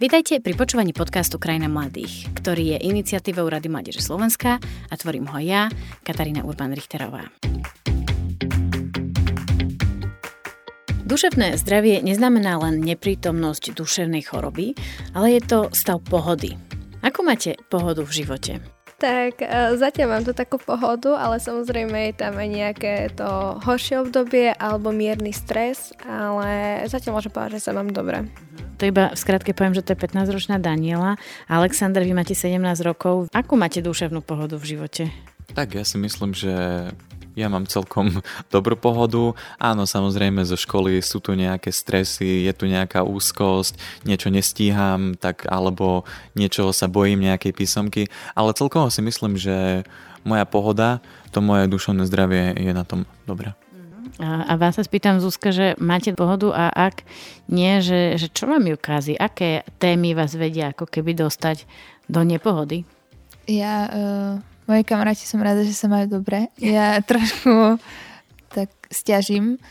Vítajte pri počúvaní podcastu Krajina mladých, ktorý je iniciatívou Rady Mládeže Slovenska a tvorím ho ja, Katarína Urban-Richterová. Duševné zdravie neznamená len neprítomnosť duševnej choroby, ale je to stav pohody. Ako máte pohodu v živote? Tak uh, zatiaľ mám tu takú pohodu, ale samozrejme je tam aj nejaké to horšie obdobie alebo mierny stres, ale zatiaľ môžem povedať, že sa mám dobre. To iba v skratke poviem, že to je 15-ročná Daniela. Alexander, vy máte 17 rokov. Akú máte duševnú pohodu v živote? Tak ja si myslím, že ja mám celkom dobrú pohodu. Áno, samozrejme zo školy sú tu nejaké stresy, je tu nejaká úzkosť, niečo nestíham, tak alebo niečo sa bojím nejakej písomky, ale celkovo si myslím, že moja pohoda, to moje duševné zdravie je na tom dobré. A, a vás sa spýtam, Zuzka, že máte pohodu a ak nie, že, že čo vám ju kazí? Aké témy vás vedia ako keby dostať do nepohody? Ja, uh, moji kamaráti som rada, že sa majú dobre. Ja trošku tak stiažím.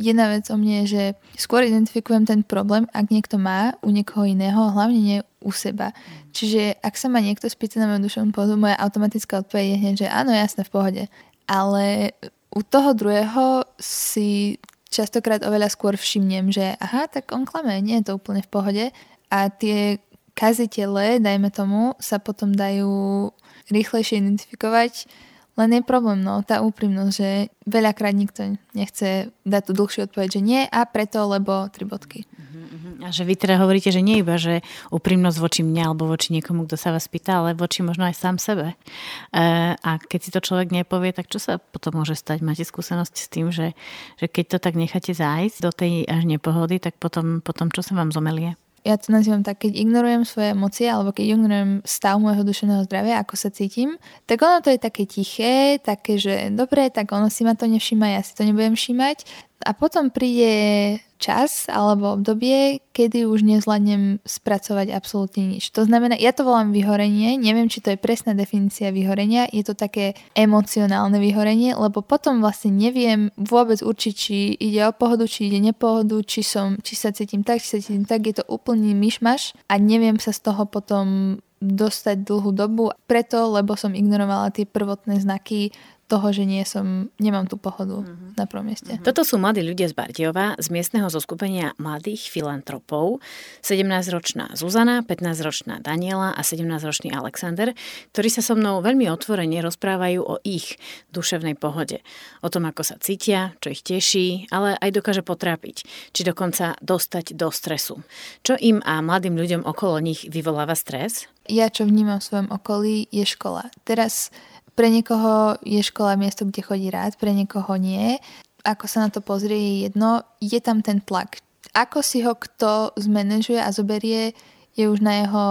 Jedna vec o mne je, že skôr identifikujem ten problém, ak niekto má u niekoho iného, hlavne nie u seba. Čiže ak sa ma niekto spýta na moju dušovnú pohodu, moja automatická odpoveď je hneď, že áno, jasné, v pohode. Ale u toho druhého si častokrát oveľa skôr všimnem, že aha, tak on klame, nie je to úplne v pohode. A tie kazitele, dajme tomu, sa potom dajú rýchlejšie identifikovať. Len je problém, no, tá úprimnosť, že veľakrát nikto nechce dať tú dlhšiu odpoveď, že nie a preto, lebo tri bodky. A že vy teda hovoríte, že nie iba, že úprimnosť voči mne alebo voči niekomu, kto sa vás pýta, ale voči možno aj sám sebe. E, a keď si to človek nepovie, tak čo sa potom môže stať? Máte skúsenosť s tým, že, že keď to tak necháte zájsť do tej až nepohody, tak potom, potom čo sa vám zomelie? ja to nazývam tak, keď ignorujem svoje emócie alebo keď ignorujem stav môjho duševného zdravia, ako sa cítim, tak ono to je také tiché, také, že dobre, tak ono si ma to nevšíma, ja si to nebudem všímať a potom príde čas alebo obdobie, kedy už nezvládnem spracovať absolútne nič. To znamená, ja to volám vyhorenie, neviem, či to je presná definícia vyhorenia, je to také emocionálne vyhorenie, lebo potom vlastne neviem vôbec určiť, či ide o pohodu, či ide nepohodu, či, som, či sa cítim tak, či sa cítim tak, je to úplný myšmaš a neviem sa z toho potom dostať dlhú dobu, preto, lebo som ignorovala tie prvotné znaky toho, že nie som, nemám tú pohodu mm-hmm. na prvom mieste. Mm-hmm. Toto sú mladí ľudia z Bardiova, z miestneho zoskupenia mladých filantropov, 17-ročná Zuzana, 15-ročná Daniela a 17-ročný Alexander, ktorí sa so mnou veľmi otvorene rozprávajú o ich duševnej pohode. O tom, ako sa cítia, čo ich teší, ale aj dokáže potrápiť, či dokonca dostať do stresu. Čo im a mladým ľuďom okolo nich vyvoláva stres? Ja, čo vnímam v svojom okolí, je škola. Teraz pre niekoho je škola miesto, kde chodí rád, pre niekoho nie. Ako sa na to pozrie, je jedno. Je tam ten tlak. Ako si ho kto zmanéžuje a zoberie, je už na jeho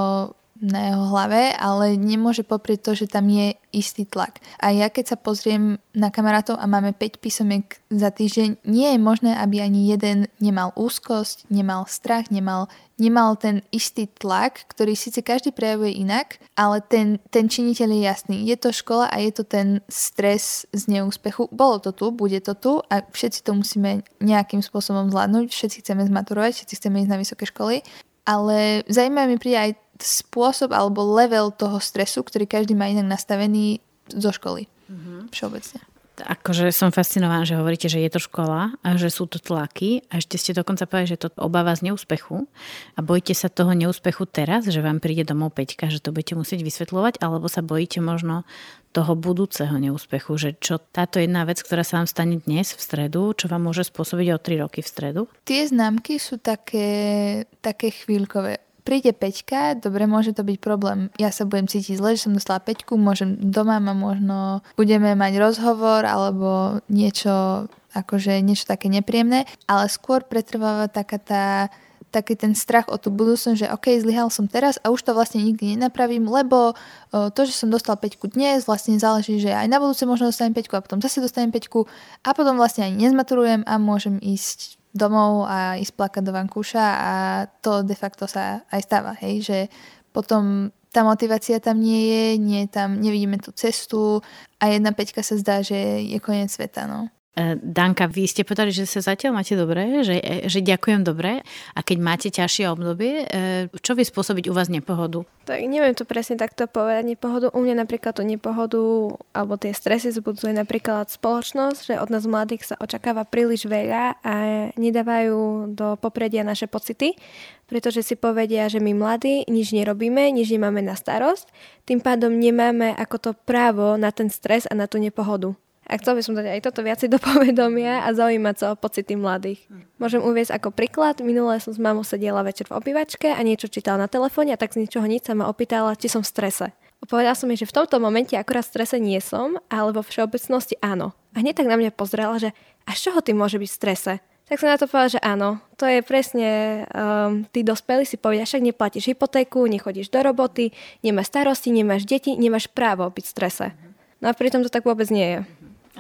na jeho hlave, ale nemôže poprieť to, že tam je istý tlak. A ja keď sa pozriem na kamarátov a máme 5 písomiek za týždeň, nie je možné, aby ani jeden nemal úzkosť, nemal strach, nemal, nemal ten istý tlak, ktorý síce každý prejavuje inak, ale ten, ten činiteľ je jasný. Je to škola a je to ten stres z neúspechu. Bolo to tu, bude to tu a všetci to musíme nejakým spôsobom zvládnuť, všetci chceme zmaturovať, všetci chceme ísť na vysoké školy ale zaujímavé mi príde aj spôsob alebo level toho stresu, ktorý každý má inak nastavený zo školy. Mm-hmm. Všeobecne. Akože som fascinovaná, že hovoríte, že je to škola a že sú to tlaky a ešte ste dokonca povedali, že to obáva z neúspechu a bojíte sa toho neúspechu teraz, že vám príde domov Peťka, že to budete musieť vysvetľovať, alebo sa bojíte možno toho budúceho neúspechu, že čo táto jedna vec, ktorá sa vám stane dnes v stredu, čo vám môže spôsobiť o 3 roky v stredu? Tie známky sú také, také chvíľkové príde peťka, dobre, môže to byť problém. Ja sa budem cítiť zle, že som dostala peťku, môžem doma ma možno budeme mať rozhovor alebo niečo akože niečo také nepríjemné, ale skôr pretrváva taká tá taký ten strach o tú budúcnosť, že OK, zlyhal som teraz a už to vlastne nikdy nenapravím, lebo to, že som dostal peťku dnes, vlastne záleží, že aj na budúce možno dostanem peťku a potom zase dostanem peťku a potom vlastne ani nezmaturujem a môžem ísť domov a ísť plakať do vankúša a to de facto sa aj stáva, hej, že potom tá motivácia tam nie je, nie tam, nevidíme tú cestu a jedna peťka sa zdá, že je koniec sveta, no. E, Danka, vy ste povedali, že sa zatiaľ máte dobre, že, e, že ďakujem dobre a keď máte ťažšie obdobie, e, čo vie spôsobiť u vás nepohodu? Tak neviem to presne takto povedať nepohodu. U mňa napríklad tú nepohodu alebo tie stresy zbudzuje napríklad spoločnosť, že od nás mladých sa očakáva príliš veľa a nedávajú do popredia naše pocity, pretože si povedia, že my mladí nič nerobíme, nič nemáme na starosť, tým pádom nemáme ako to právo na ten stres a na tú nepohodu. A chcel by som dať aj toto viacej do povedomia a zaujímať sa o pocity mladých. Môžem uvieť ako príklad. Minulé som s mamou sedela večer v obývačke a niečo čítala na telefóne a tak z ničoho nič sa ma opýtala, či som v strese. A povedala som jej, že v tomto momente akorát v strese nie som, ale vo všeobecnosti áno. A hneď tak na mňa pozrela, že a z čoho ty môže byť v strese? Tak som na to povedala, že áno. To je presne, um, tí dospelí si povedia, však neplatíš hypotéku, nechodíš do roboty, nemáš starosti, nemáš deti, nemáš právo byť v strese. No a pritom to tak vôbec nie je.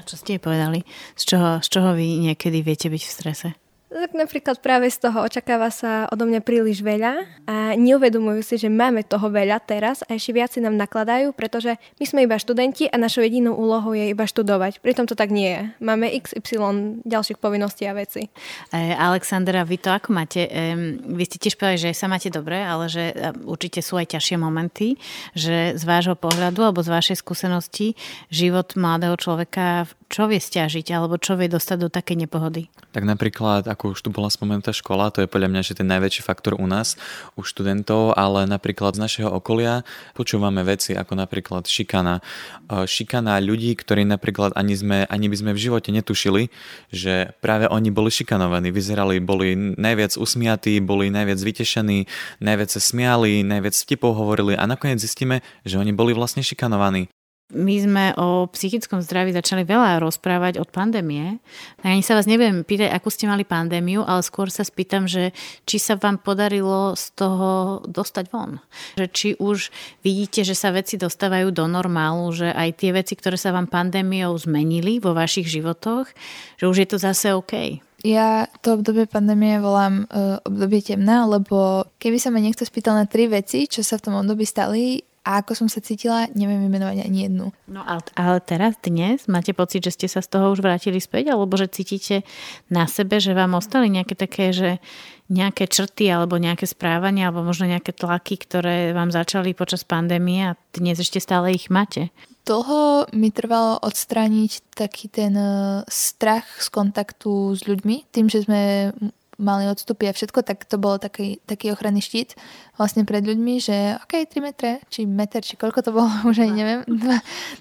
Čo ste jej povedali? Z čoho, z čoho vy niekedy viete byť v strese? Tak napríklad práve z toho očakáva sa odo mňa príliš veľa a neuvedomujú si, že máme toho veľa teraz a ešte viac si nám nakladajú, pretože my sme iba študenti a našou jedinou úlohou je iba študovať. Pritom to tak nie je. Máme XY ďalších povinností a veci. E, Alexandra, vy to ako máte? E, vy ste tiež povedali, že sa máte dobre, ale že e, určite sú aj ťažšie momenty, že z vášho pohľadu alebo z vašej skúsenosti život mladého človeka čo vie stiažiť alebo čo vie dostať do takej nepohody? Tak napríklad, ako už tu bola spomenutá škola, to je podľa mňa že ten najväčší faktor u nás, u študentov, ale napríklad z našeho okolia počúvame veci ako napríklad šikana. E, šikana ľudí, ktorí napríklad ani, sme, ani by sme v živote netušili, že práve oni boli šikanovaní. Vyzerali, boli najviac usmiatí, boli najviac vytešení, najviac sa smiali, najviac vtipov hovorili a nakoniec zistíme, že oni boli vlastne šikanovaní. My sme o psychickom zdraví začali veľa rozprávať od pandémie. Ani sa vás neviem pýtať, akú ste mali pandémiu, ale skôr sa spýtam, že či sa vám podarilo z toho dostať von. Že či už vidíte, že sa veci dostávajú do normálu, že aj tie veci, ktoré sa vám pandémiou zmenili vo vašich životoch, že už je to zase OK. Ja to obdobie pandémie volám uh, obdobie temná, lebo keby sa ma niekto spýtal na tri veci, čo sa v tom období stali, a ako som sa cítila, neviem vymenovať ani jednu. No ale, ale teraz, dnes, máte pocit, že ste sa z toho už vrátili späť, alebo že cítite na sebe, že vám ostali nejaké také, že nejaké črty alebo nejaké správania alebo možno nejaké tlaky, ktoré vám začali počas pandémie a dnes ešte stále ich máte? Dlho mi trvalo odstrániť taký ten eh, strach z kontaktu s ľuďmi, tým, že sme mali odstupy a všetko, tak to bolo taký, taký ochranný štít vlastne pred ľuďmi, že OK, 3 metre, či meter, či koľko to bolo, už aj neviem,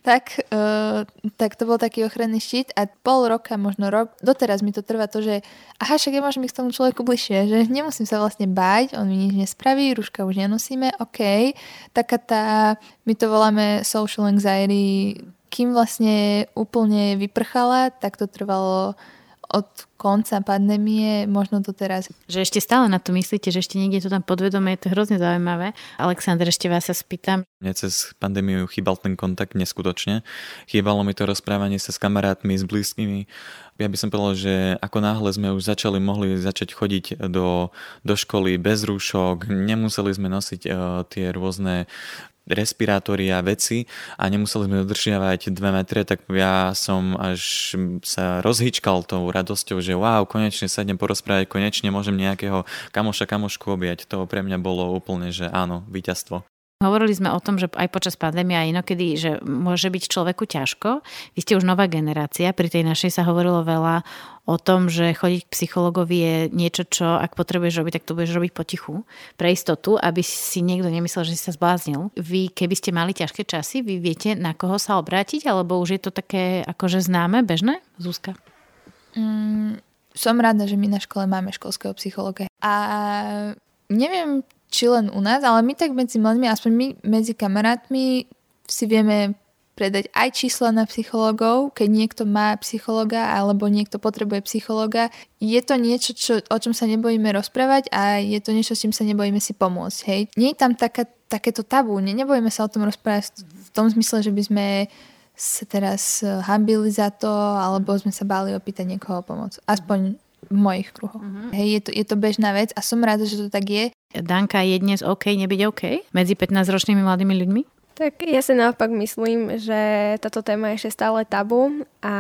tak, uh, tak to bol taký ochranný štít a pol roka, možno rok, doteraz mi to trvá to, že aha, však ja môžem ísť k tomu človeku bližšie, že nemusím sa vlastne báť, on mi nič nespraví, rúška už nenosíme, OK, taká tá, my to voláme social anxiety, kým vlastne úplne vyprchala, tak to trvalo od konca pandémie, možno to teraz. Že ešte stále na to myslíte, že ešte niekde to tam podvedome, je to hrozne zaujímavé. Alexander, ešte vás sa spýtam. Mne cez pandémiu chýbal ten kontakt neskutočne. Chýbalo mi to rozprávanie sa s kamarátmi, s blízkymi. Ja by som povedal, že ako náhle sme už začali, mohli začať chodiť do, do školy bez rúšok, nemuseli sme nosiť uh, tie rôzne respirátory a veci a nemuseli sme dodržiavať 2 metre, tak ja som až sa rozhýčkal tou radosťou, že wow, konečne sa idem porozprávať, konečne môžem nejakého kamoša, kamošku objať. To pre mňa bolo úplne, že áno, víťazstvo. Hovorili sme o tom, že aj počas pandémie a inokedy, že môže byť človeku ťažko. Vy ste už nová generácia, pri tej našej sa hovorilo veľa o tom, že chodiť k psychologovi je niečo, čo ak potrebuješ robiť, tak to budeš robiť potichu, pre istotu, aby si niekto nemyslel, že si sa zbláznil. Vy, keby ste mali ťažké časy, vy viete, na koho sa obrátiť, alebo už je to také akože známe, bežné? Zúska? Mm, som rada, že my na škole máme školského psychologa. A neviem, či len u nás, ale my tak medzi mladými, aspoň my medzi kamarátmi si vieme predať aj čísla na psychológov, keď niekto má psychologa alebo niekto potrebuje psychologa. Je to niečo, čo, o čom sa nebojíme rozprávať a je to niečo, s čím sa nebojíme si pomôcť. Hej. Nie je tam taká, takéto tabu, ne, nebojíme sa o tom rozprávať v tom zmysle, že by sme sa teraz hambili za to alebo sme sa báli opýtať niekoho o pomoc. Aspoň v mojich kruhoch. Uh-huh. Hej, je to, je to bežná vec a som rada, že to tak je. Danka, je dnes OK nebyť OK medzi 15-ročnými mladými ľuďmi? Tak ja si naopak myslím, že táto téma je ešte stále tabu a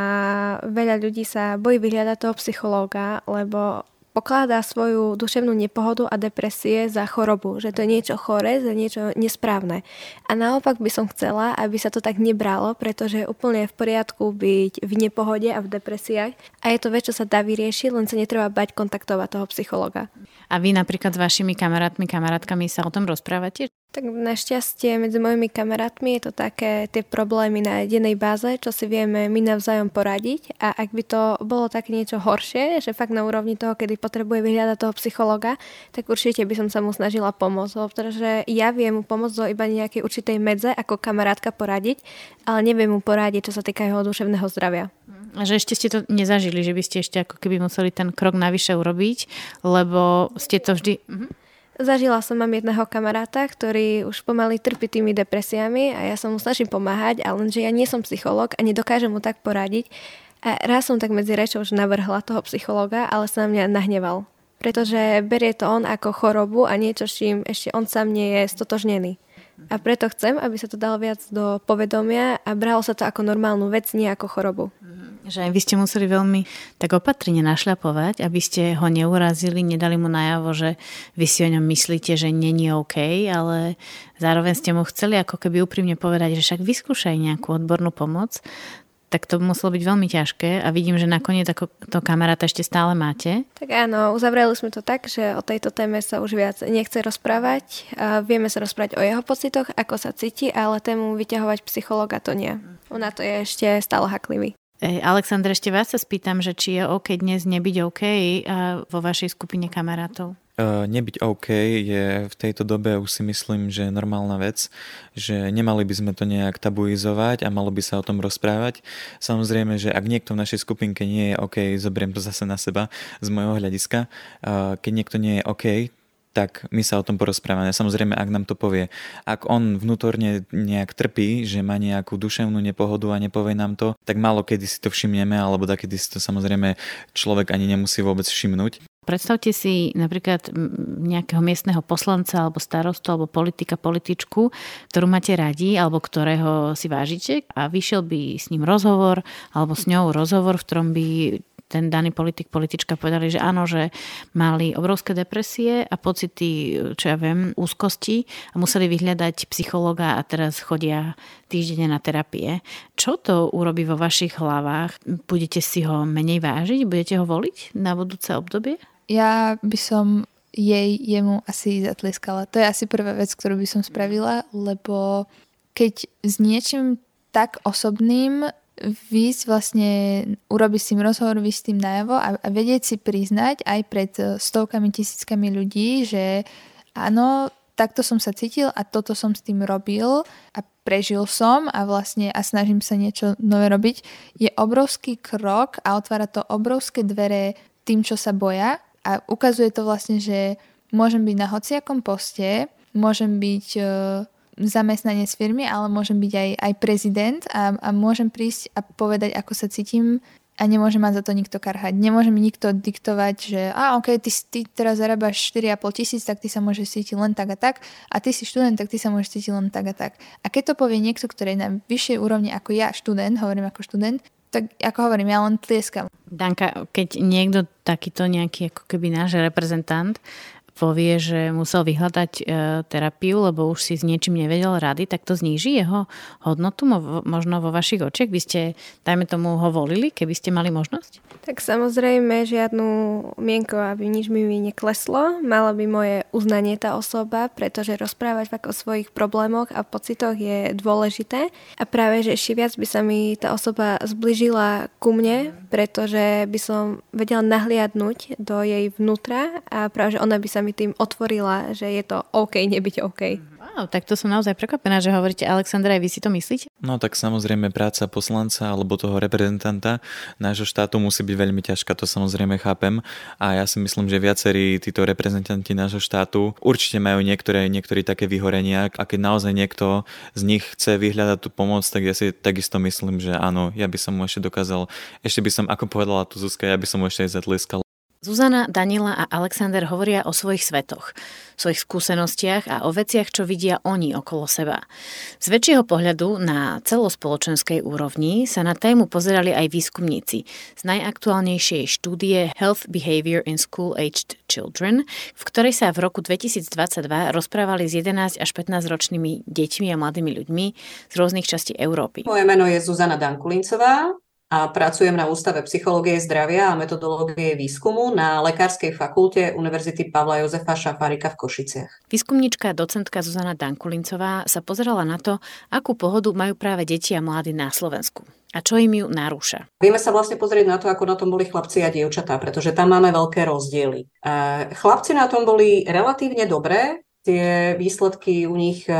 veľa ľudí sa bojí vyhľadať toho psychológa, lebo pokladá svoju duševnú nepohodu a depresie za chorobu, že to je niečo chore, za niečo nesprávne. A naopak by som chcela, aby sa to tak nebralo, pretože je úplne v poriadku byť v nepohode a v depresiách a je to vec, čo sa dá vyriešiť, len sa netreba bať kontaktovať toho psychologa. A vy napríklad s vašimi kamarátmi, kamarátkami sa o tom rozprávate? Tak našťastie medzi mojimi kamarátmi je to také tie problémy na jednej báze, čo si vieme my navzájom poradiť a ak by to bolo také niečo horšie, že fakt na úrovni toho, kedy potrebuje vyhľadať toho psychologa, tak určite by som sa mu snažila pomôcť, pretože ja viem mu pomôcť do iba nejakej určitej medze ako kamarátka poradiť, ale neviem mu poradiť, čo sa týka jeho duševného zdravia. A že ešte ste to nezažili, že by ste ešte ako keby museli ten krok navyše urobiť, lebo ste to vždy... Mhm. Zažila som mám jedného kamaráta, ktorý už pomaly trpí tými depresiami a ja sa mu snažím pomáhať, ale lenže ja nie som psychológ a nedokážem mu tak poradiť. A raz som tak medzi rečou už navrhla toho psychologa, ale sa na mňa nahneval. Pretože berie to on ako chorobu a niečo, s čím ešte on sám nie je stotožnený. A preto chcem, aby sa to dalo viac do povedomia a bralo sa to ako normálnu vec, nie ako chorobu. Že aj vy ste museli veľmi tak opatrne našľapovať, aby ste ho neurazili, nedali mu najavo, že vy si o ňom myslíte, že není OK, ale zároveň ste mu chceli ako keby úprimne povedať, že však vyskúšaj nejakú odbornú pomoc, tak to muselo byť veľmi ťažké a vidím, že nakoniec ako to kamaráta ešte stále máte. Tak áno, uzavreli sme to tak, že o tejto téme sa už viac nechce rozprávať. A vieme sa rozprávať o jeho pocitoch, ako sa cíti, ale tému vyťahovať psychologa to nie. Ona to je ešte stále haklivý. Aleksandr, ešte vás sa spýtam, že či je OK dnes nebyť OK vo vašej skupine kamarátov? Uh, nebyť OK je v tejto dobe už si myslím, že normálna vec, že nemali by sme to nejak tabuizovať a malo by sa o tom rozprávať. Samozrejme, že ak niekto v našej skupinke nie je OK, zoberiem to zase na seba z môjho hľadiska, uh, keď niekto nie je OK, tak my sa o tom porozprávame. Samozrejme, ak nám to povie. Ak on vnútorne nejak trpí, že má nejakú duševnú nepohodu a nepovie nám to, tak málo kedy si to všimneme, alebo takedy si to samozrejme človek ani nemusí vôbec všimnúť. Predstavte si napríklad nejakého miestneho poslanca alebo starostu alebo politika, političku, ktorú máte radi alebo ktorého si vážite a vyšiel by s ním rozhovor alebo s ňou rozhovor, v ktorom by ten daný politik, politička povedali, že áno, že mali obrovské depresie a pocity, čo ja viem, úzkosti a museli vyhľadať psychologa a teraz chodia týždenne na terapie. Čo to urobí vo vašich hlavách? Budete si ho menej vážiť? Budete ho voliť na budúce obdobie? Ja by som jej, jemu asi zatlieskala. To je asi prvá vec, ktorú by som spravila, lebo keď s niečím tak osobným výsť vlastne, urobiť s tým rozhovor, výsť s tým najavo a, a vedieť si priznať aj pred e, stovkami, tisíckami ľudí, že áno, takto som sa cítil a toto som s tým robil a prežil som a vlastne a snažím sa niečo nové robiť, je obrovský krok a otvára to obrovské dvere tým, čo sa boja a ukazuje to vlastne, že môžem byť na hociakom poste, môžem byť uh, zamestnanec firmy, ale môžem byť aj, aj prezident a, a môžem prísť a povedať, ako sa cítim a nemôže ma za to nikto karhať. Nemôže mi nikto diktovať, že a ok, ty, ty teraz zarábaš 4,5 tisíc, tak ty sa môžeš cítiť len tak a tak a ty si študent, tak ty sa môžeš cítiť len tak a tak. A keď to povie niekto, ktorý je na vyššej úrovni ako ja, študent, hovorím ako študent, tak ako hovorím, ja len tlieskam. Danka, keď niekto takýto nejaký ako keby náš reprezentant povie, že musel vyhľadať e, terapiu, lebo už si s niečím nevedel rady, tak to zníži jeho hodnotu možno vo vašich očiach? By ste, dajme tomu, ho volili, keby ste mali možnosť? Tak samozrejme, žiadnu mienko, aby nič mi nekleslo. Mala by moje uznanie tá osoba, pretože rozprávať o svojich problémoch a pocitoch je dôležité. A práve, že ešte viac by sa mi tá osoba zbližila ku mne, pretože by som vedela nahliadnúť do jej vnútra a práve, že ona by sa mi tým otvorila, že je to OK nebyť OK. Wow, tak to som naozaj prekvapená, že hovoríte, Aleksandra, aj vy si to myslíte? No tak samozrejme práca poslanca alebo toho reprezentanta nášho štátu musí byť veľmi ťažká, to samozrejme chápem. A ja si myslím, že viacerí títo reprezentanti nášho štátu určite majú niektoré, niektorí také vyhorenia a keď naozaj niekto z nich chce vyhľadať tú pomoc, tak ja si takisto myslím, že áno, ja by som mu ešte dokázal, ešte by som, ako povedala tu Zuzka, ja by som mu ešte aj zatlieskal Zuzana, Daniela a Alexander hovoria o svojich svetoch, svojich skúsenostiach a o veciach, čo vidia oni okolo seba. Z väčšieho pohľadu na celospoločenskej úrovni sa na tému pozerali aj výskumníci z najaktuálnejšej štúdie Health Behavior in School-Aged Children, v ktorej sa v roku 2022 rozprávali s 11 až 15 ročnými deťmi a mladými ľuďmi z rôznych častí Európy. Moje meno je Zuzana Dankulincová, a pracujem na Ústave psychológie zdravia a metodológie výskumu na Lekárskej fakulte Univerzity Pavla Jozefa Šafárika v Košiciach. Výskumníčka docentka Zuzana Dankulincová sa pozerala na to, akú pohodu majú práve deti a mladí na Slovensku. A čo im ju narúša? Vieme sa vlastne pozrieť na to, ako na tom boli chlapci a dievčatá, pretože tam máme veľké rozdiely. Chlapci na tom boli relatívne dobré, tie výsledky u nich e,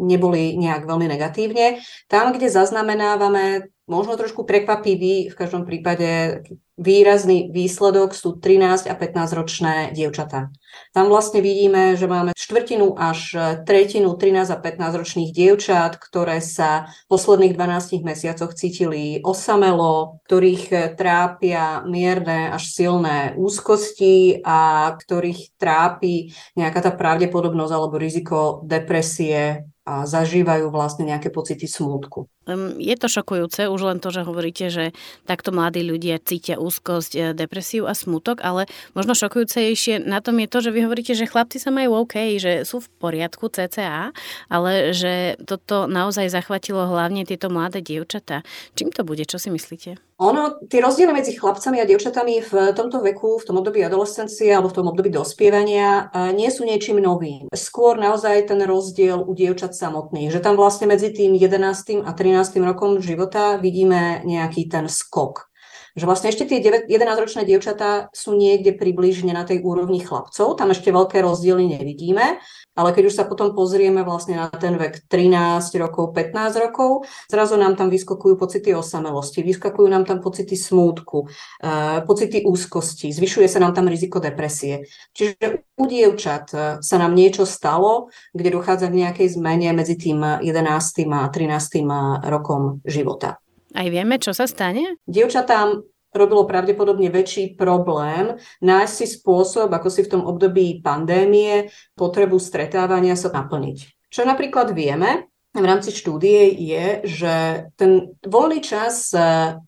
neboli nejak veľmi negatívne. Tam, kde zaznamenávame možno trošku prekvapivý, v každom prípade výrazný výsledok sú 13 a 15 ročné dievčatá. Tam vlastne vidíme, že máme štvrtinu až tretinu 13 a 15 ročných dievčat, ktoré sa v posledných 12 mesiacoch cítili osamelo, ktorých trápia mierne až silné úzkosti a ktorých trápi nejaká tá pravdepodobnosť alebo riziko depresie a zažívajú vlastne nejaké pocity smútku. Je to šokujúce, už len to, že hovoríte, že takto mladí ľudia cítia úzkosť, e, depresiu a smutok, ale možno šokujúcejšie na tom je to, že vy hovoríte, že chlapci sa majú OK, že sú v poriadku CCA, ale že toto naozaj zachvatilo hlavne tieto mladé dievčatá. Čím to bude? Čo si myslíte? Ono, tie rozdiely medzi chlapcami a dievčatami v tomto veku, v tom období adolescencie alebo v tom období dospievania e, nie sú niečím novým. Skôr naozaj ten rozdiel u dievčat samotných, že tam vlastne medzi tým 11. a 13. rokom života vidíme nejaký ten skok. Že vlastne ešte tie 11-ročné dievčatá sú niekde približne na tej úrovni chlapcov, tam ešte veľké rozdiely nevidíme, ale keď už sa potom pozrieme vlastne na ten vek 13 rokov, 15 rokov, zrazu nám tam vyskakujú pocity osamelosti, vyskakujú nám tam pocity smútku, eh, pocity úzkosti, zvyšuje sa nám tam riziko depresie. Čiže u dievčat eh, sa nám niečo stalo, kde dochádza k nejakej zmene medzi tým 11. a 13. rokom života. Aj vieme, čo sa stane? Dievčatám robilo pravdepodobne väčší problém nájsť si spôsob, ako si v tom období pandémie potrebu stretávania sa naplniť. Čo napríklad vieme v rámci štúdie je, že ten voľný čas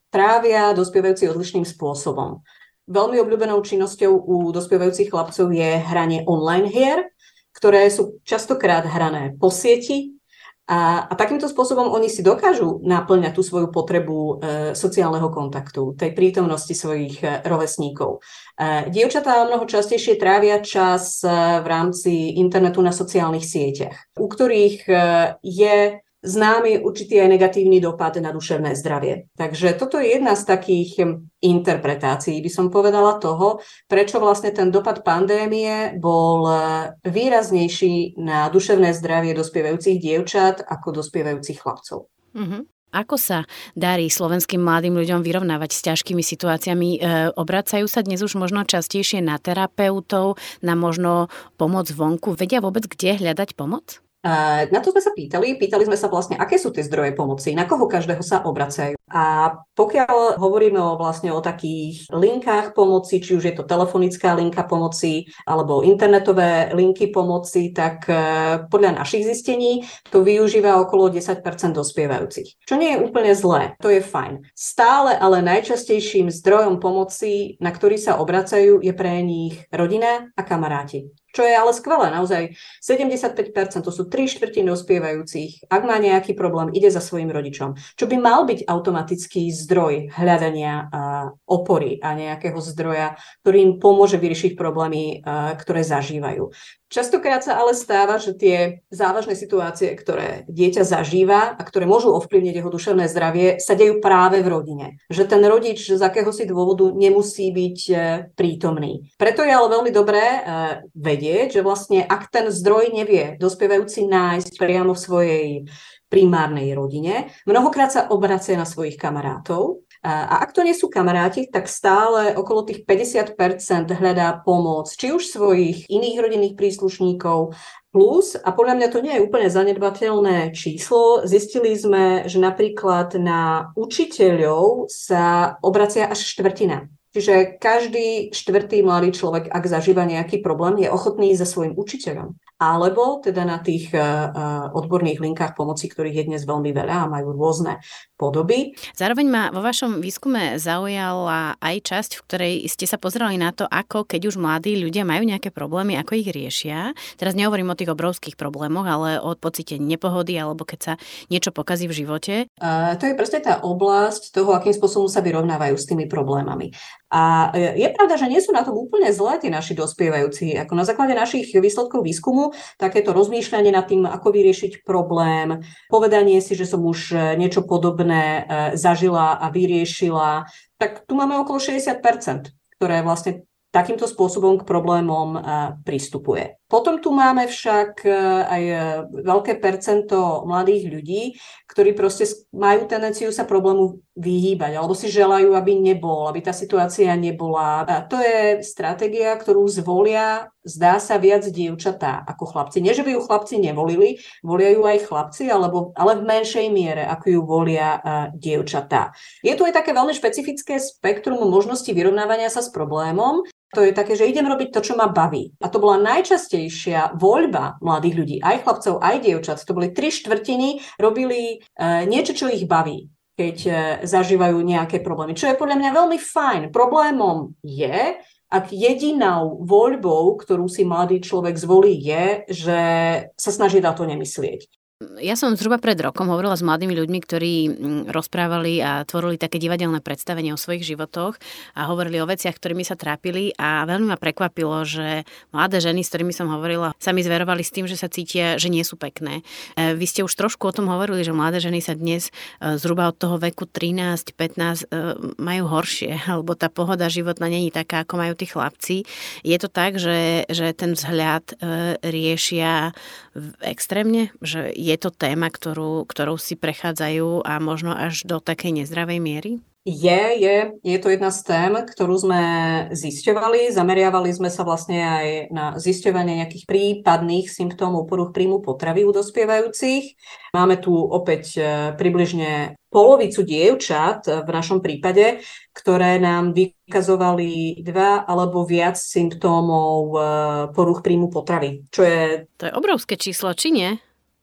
trávia dospievajúci odlišným spôsobom. Veľmi obľúbenou činnosťou u dospievajúcich chlapcov je hranie online hier, ktoré sú častokrát hrané po sieti, a, a takýmto spôsobom oni si dokážu naplňať tú svoju potrebu e, sociálneho kontaktu, tej prítomnosti svojich e, rovesníkov. E, dievčatá mnoho častejšie trávia čas e, v rámci internetu na sociálnych sieťach, u ktorých e, je známy určitý aj negatívny dopad na duševné zdravie. Takže toto je jedna z takých hm, interpretácií, by som povedala toho, prečo vlastne ten dopad pandémie bol eh, výraznejší na duševné zdravie dospievajúcich dievčat ako dospievajúcich chlapcov. Mm-hmm. Ako sa darí slovenským mladým ľuďom vyrovnávať s ťažkými situáciami? E, obracajú sa dnes už možno častejšie na terapeutov, na možno pomoc vonku? Vedia vôbec, kde hľadať pomoc? Na to sme sa pýtali. Pýtali sme sa vlastne, aké sú tie zdroje pomoci, na koho každého sa obracajú. A pokiaľ hovoríme o, vlastne o takých linkách pomoci, či už je to telefonická linka pomoci alebo internetové linky pomoci, tak e, podľa našich zistení to využíva okolo 10 dospievajúcich. Čo nie je úplne zlé, to je fajn. Stále ale najčastejším zdrojom pomoci, na ktorý sa obracajú, je pre nich rodina a kamaráti. Čo je ale skvelé, naozaj 75%, to sú 3 štvrtiny dospievajúcich, ak má nejaký problém, ide za svojim rodičom. Čo by mal byť automatický zdroj hľadania opory a nejakého zdroja, ktorý im pomôže vyriešiť problémy, ktoré zažívajú. Častokrát sa ale stáva, že tie závažné situácie, ktoré dieťa zažíva a ktoré môžu ovplyvniť jeho duševné zdravie, sa dejú práve v rodine. Že ten rodič z akéhosi dôvodu nemusí byť e, prítomný. Preto je ale veľmi dobré e, vedieť, že vlastne ak ten zdroj nevie dospievajúci nájsť priamo v svojej primárnej rodine, mnohokrát sa obracia na svojich kamarátov, a ak to nie sú kamaráti, tak stále okolo tých 50% hľadá pomoc, či už svojich iných rodinných príslušníkov, plus, a podľa mňa to nie je úplne zanedbateľné číslo, zistili sme, že napríklad na učiteľov sa obracia až štvrtina Čiže každý štvrtý mladý človek, ak zažíva nejaký problém, je ochotný za svojim učiteľom. Alebo teda na tých uh, odborných linkách pomoci, ktorých je dnes veľmi veľa a majú rôzne podoby. Zároveň ma vo vašom výskume zaujala aj časť, v ktorej ste sa pozerali na to, ako keď už mladí ľudia majú nejaké problémy, ako ich riešia. Teraz nehovorím o tých obrovských problémoch, ale o pocite nepohody alebo keď sa niečo pokazí v živote. Uh, to je presne tá oblasť toho, akým spôsobom sa vyrovnávajú s tými problémami. A je pravda, že nie sú na tom úplne zlé tí naši dospievajúci. Ako na základe našich výsledkov výskumu, takéto rozmýšľanie nad tým, ako vyriešiť problém, povedanie si, že som už niečo podobné e, zažila a vyriešila, tak tu máme okolo 60%, ktoré vlastne takýmto spôsobom k problémom e, pristupuje. Potom tu máme však e, aj e, veľké percento mladých ľudí, ktorí proste majú tendenciu sa problému vyhýbať, alebo si želajú, aby nebol, aby tá situácia nebola. A to je stratégia, ktorú zvolia, zdá sa, viac dievčatá ako chlapci. Nie, že by ju chlapci nevolili, volia ju aj chlapci, alebo, ale v menšej miere, ako ju volia uh, dievčatá. Je tu aj také veľmi špecifické spektrum možností vyrovnávania sa s problémom. To je také, že idem robiť to, čo ma baví. A to bola najčastejšia voľba mladých ľudí, aj chlapcov, aj dievčat. To boli tri štvrtiny, robili uh, niečo, čo ich baví keď uh, zažívajú nejaké problémy. Čo je podľa mňa veľmi fajn. Problémom je, ak jedinou voľbou, ktorú si mladý človek zvolí, je, že sa snaží na to nemyslieť. Ja som zhruba pred rokom hovorila s mladými ľuďmi, ktorí mm, rozprávali a tvorili také divadelné predstavenie o svojich životoch a hovorili o veciach, ktorými sa trápili a veľmi ma prekvapilo, že mladé ženy, s ktorými som hovorila, sa mi zverovali s tým, že sa cítia, že nie sú pekné. E, vy ste už trošku o tom hovorili, že mladé ženy sa dnes e, zhruba od toho veku 13-15 e, majú horšie, alebo tá pohoda životná není taká, ako majú tí chlapci. Je to tak, že, že ten vzhľad riešia extrémne, že je to téma, ktorú, ktorou si prechádzajú a možno až do takej nezdravej miery? Je, je, je to jedna z tém, ktorú sme zisťovali. Zameriavali sme sa vlastne aj na zisťovanie nejakých prípadných symptómov poruch príjmu potravy u dospievajúcich. Máme tu opäť e, približne polovicu dievčat v našom prípade, ktoré nám vykazovali dva alebo viac symptómov e, poruch príjmu potravy. Čo je... To je obrovské číslo, či nie?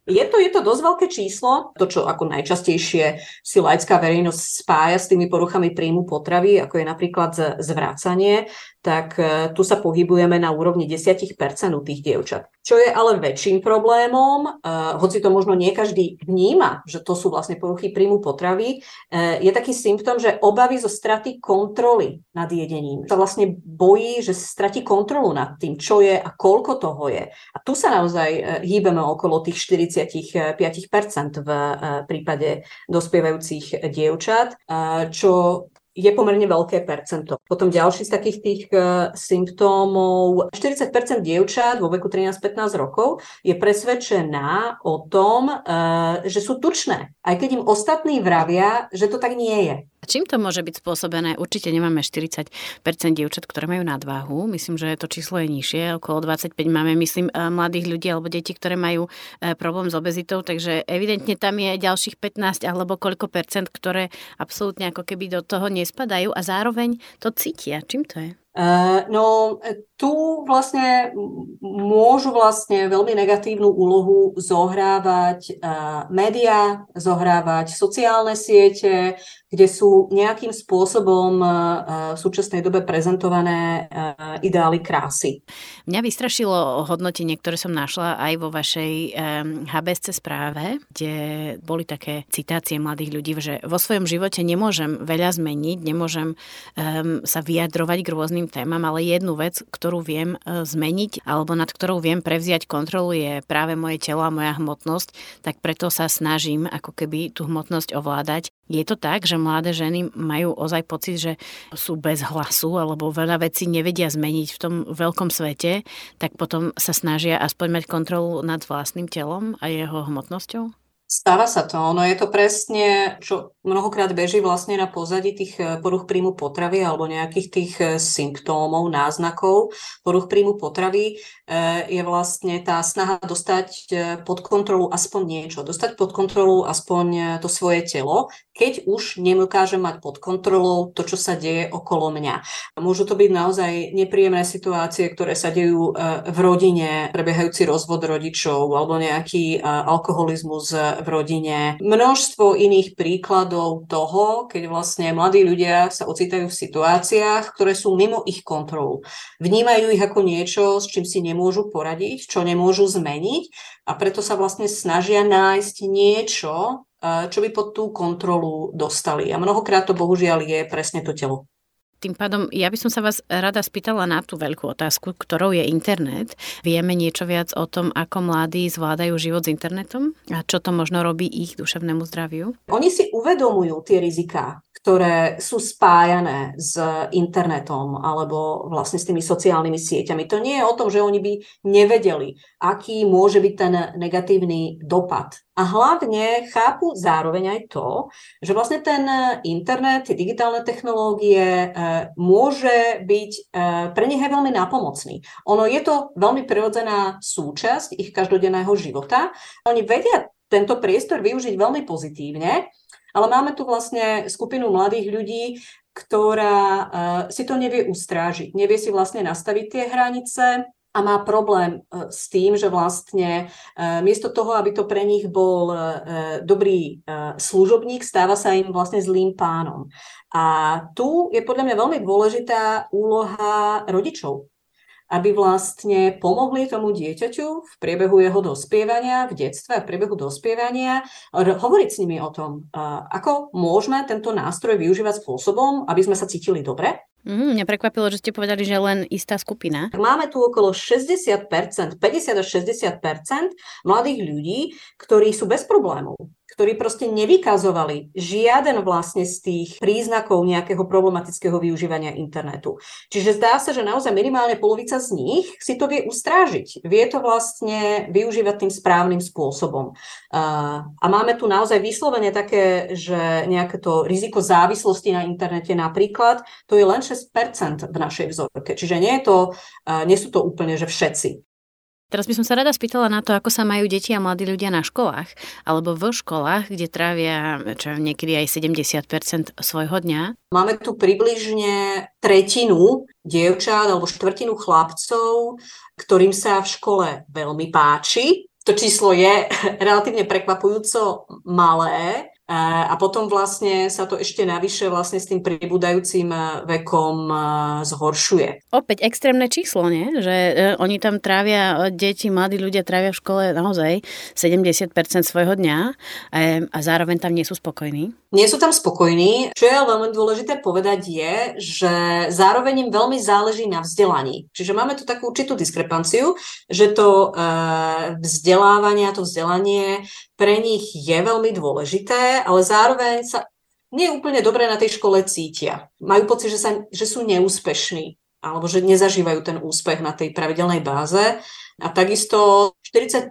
Je to, je to dosť veľké číslo, to, čo ako najčastejšie si laická verejnosť spája s tými poruchami príjmu potravy, ako je napríklad zvrácanie, tak e, tu sa pohybujeme na úrovni 10% u tých dievčat. Čo je ale väčším problémom, uh, hoci to možno nie každý vníma, že to sú vlastne poruchy príjmu potravy, uh, je taký symptom, že obavy zo straty kontroly nad jedením. Sa vlastne bojí, že stratí kontrolu nad tým, čo je a koľko toho je. A tu sa naozaj hýbeme okolo tých 45% v prípade dospievajúcich dievčat, čo je pomerne veľké percento. Potom ďalší z takých tých uh, symptómov, 40% dievčat vo veku 13-15 rokov je presvedčená o tom, uh, že sú tučné, aj keď im ostatní vravia, že to tak nie je. A čím to môže byť spôsobené? Určite nemáme 40% dievčat, ktoré majú nadváhu. Myslím, že to číslo je nižšie. Okolo 25 máme, myslím, eh, mladých ľudí alebo deti, ktoré majú problém s obezitou. Takže evidentne tam je ďalších 15 alebo koľko percent, ktoré absolútne ako keby do toho nespadajú a zároveň to cítia. Čím to je? Uh, no, tu vlastne môžu vlastne veľmi negatívnu úlohu zohrávať uh, médiá, zohrávať sociálne siete, kde sú nejakým spôsobom v súčasnej dobe prezentované ideály krásy. Mňa vystrašilo hodnotenie, ktoré som našla aj vo vašej HBSC správe, kde boli také citácie mladých ľudí, že vo svojom živote nemôžem veľa zmeniť, nemôžem sa vyjadrovať k rôznym témam, ale jednu vec, ktorú viem e, zmeniť alebo nad ktorou viem prevziať kontrolu je práve moje telo a moja hmotnosť, tak preto sa snažím ako keby tú hmotnosť ovládať. Je to tak, že mladé ženy majú ozaj pocit, že sú bez hlasu alebo veľa vecí nevedia zmeniť v tom veľkom svete, tak potom sa snažia aspoň mať kontrolu nad vlastným telom a jeho hmotnosťou? Stáva sa to. No je to presne, čo mnohokrát beží vlastne na pozadí tých eh, poruch príjmu potravy alebo nejakých tých eh, symptómov, náznakov poruch príjmu potravy je vlastne tá snaha dostať pod kontrolu aspoň niečo. Dostať pod kontrolu aspoň to svoje telo, keď už nedokáže mať pod kontrolou to, čo sa deje okolo mňa. Môžu to byť naozaj nepríjemné situácie, ktoré sa dejú v rodine, prebiehajúci rozvod rodičov alebo nejaký alkoholizmus v rodine. Množstvo iných príkladov toho, keď vlastne mladí ľudia sa ocitajú v situáciách, ktoré sú mimo ich kontrolu. Vnímajú ich ako niečo, s čím si nemôžu poradiť, čo nemôžu zmeniť a preto sa vlastne snažia nájsť niečo, eh, čo by pod tú kontrolu dostali. A mnohokrát to bohužiaľ je presne to telo. Tým pádom ja by som sa vás rada spýtala na tú veľkú otázku, ktorou je internet. Vieme niečo viac o tom, ako mladí zvládajú život s internetom a čo to možno robí ich duševnému zdraviu? Oni si uvedomujú tie riziká, ktoré sú spájané s internetom alebo vlastne s tými sociálnymi sieťami. To nie je o tom, že oni by nevedeli, aký môže byť ten negatívny dopad. A hlavne chápu zároveň aj to, že vlastne ten internet, tie digitálne technológie e, môže byť e, pre nich aj veľmi nápomocný. Ono je to veľmi prirodzená súčasť ich každodenného života. Oni vedia tento priestor využiť veľmi pozitívne ale máme tu vlastne skupinu mladých ľudí, ktorá uh, si to nevie ustrážiť, nevie si vlastne nastaviť tie hranice a má problém uh, s tým, že vlastne uh, miesto toho, aby to pre nich bol dobrý služobník, stáva sa im vlastne zlým pánom. A tu je podľa mňa veľmi dôležitá úloha rodičov, aby vlastne pomohli tomu dieťaťu v priebehu jeho dospievania, v detstve, v priebehu dospievania, hovoriť s nimi o tom, ako môžeme tento nástroj využívať spôsobom, aby sme sa cítili dobre, Mm, mňa prekvapilo, že ste povedali, že len istá skupina. Máme tu okolo 60%, 50 až 60% mladých ľudí, ktorí sú bez problémov ktorí proste nevykazovali žiaden vlastne z tých príznakov nejakého problematického využívania internetu. Čiže zdá sa, že naozaj minimálne polovica z nich si to vie ustrážiť. Vie to vlastne využívať tým správnym spôsobom. A máme tu naozaj vyslovene také, že nejaké to riziko závislosti na internete napríklad, to je len 6% v našej vzorke. Čiže nie, je to, nie sú to úplne, že všetci. Teraz by som sa rada spýtala na to, ako sa majú deti a mladí ľudia na školách, alebo v školách, kde trávia čo niekedy aj 70% svojho dňa. Máme tu približne tretinu dievčat alebo štvrtinu chlapcov, ktorým sa v škole veľmi páči. To číslo je relatívne prekvapujúco malé, a potom vlastne sa to ešte navyše vlastne s tým pribúdajúcim e, vekom e, zhoršuje. Opäť extrémne číslo, nie? Že e, oni tam trávia, deti, mladí ľudia trávia v škole naozaj 70% svojho dňa a zároveň tam nie sú spokojní. Nie sú tam spokojní. Čo je veľmi dôležité povedať je, že zároveň im veľmi záleží na vzdelaní. Čiže máme tu takú určitú diskrepanciu, že to vzdelávanie a to vzdelanie pre nich je veľmi dôležité, ale zároveň sa nie úplne dobre na tej škole cítia. Majú pocit, že, sa, že sú neúspešní alebo že nezažívajú ten úspech na tej pravidelnej báze. A takisto 40%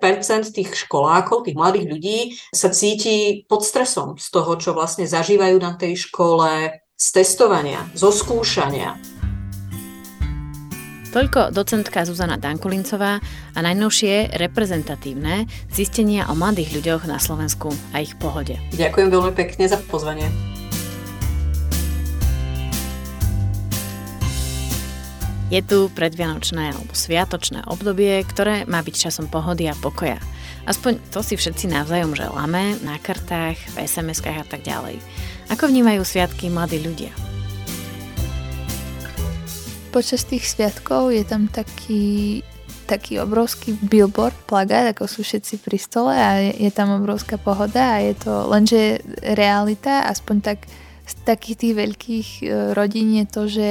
tých školákov, tých mladých ľudí sa cíti pod stresom z toho, čo vlastne zažívajú na tej škole, z testovania, zo skúšania. Toľko docentka Zuzana Dankulincová a najnovšie reprezentatívne zistenia o mladých ľuďoch na Slovensku a ich pohode. Ďakujem veľmi pekne za pozvanie. Je tu predvianočné alebo sviatočné obdobie, ktoré má byť časom pohody a pokoja. Aspoň to si všetci navzájom želáme na kartách, v SMS-kách a tak ďalej. Ako vnímajú sviatky mladí ľudia? Počas tých sviatkov je tam taký, taký obrovský billboard, plagát, ako sú všetci pri stole a je, je tam obrovská pohoda a je to lenže realita, aspoň tak z takých tých veľkých e, rodín je to, že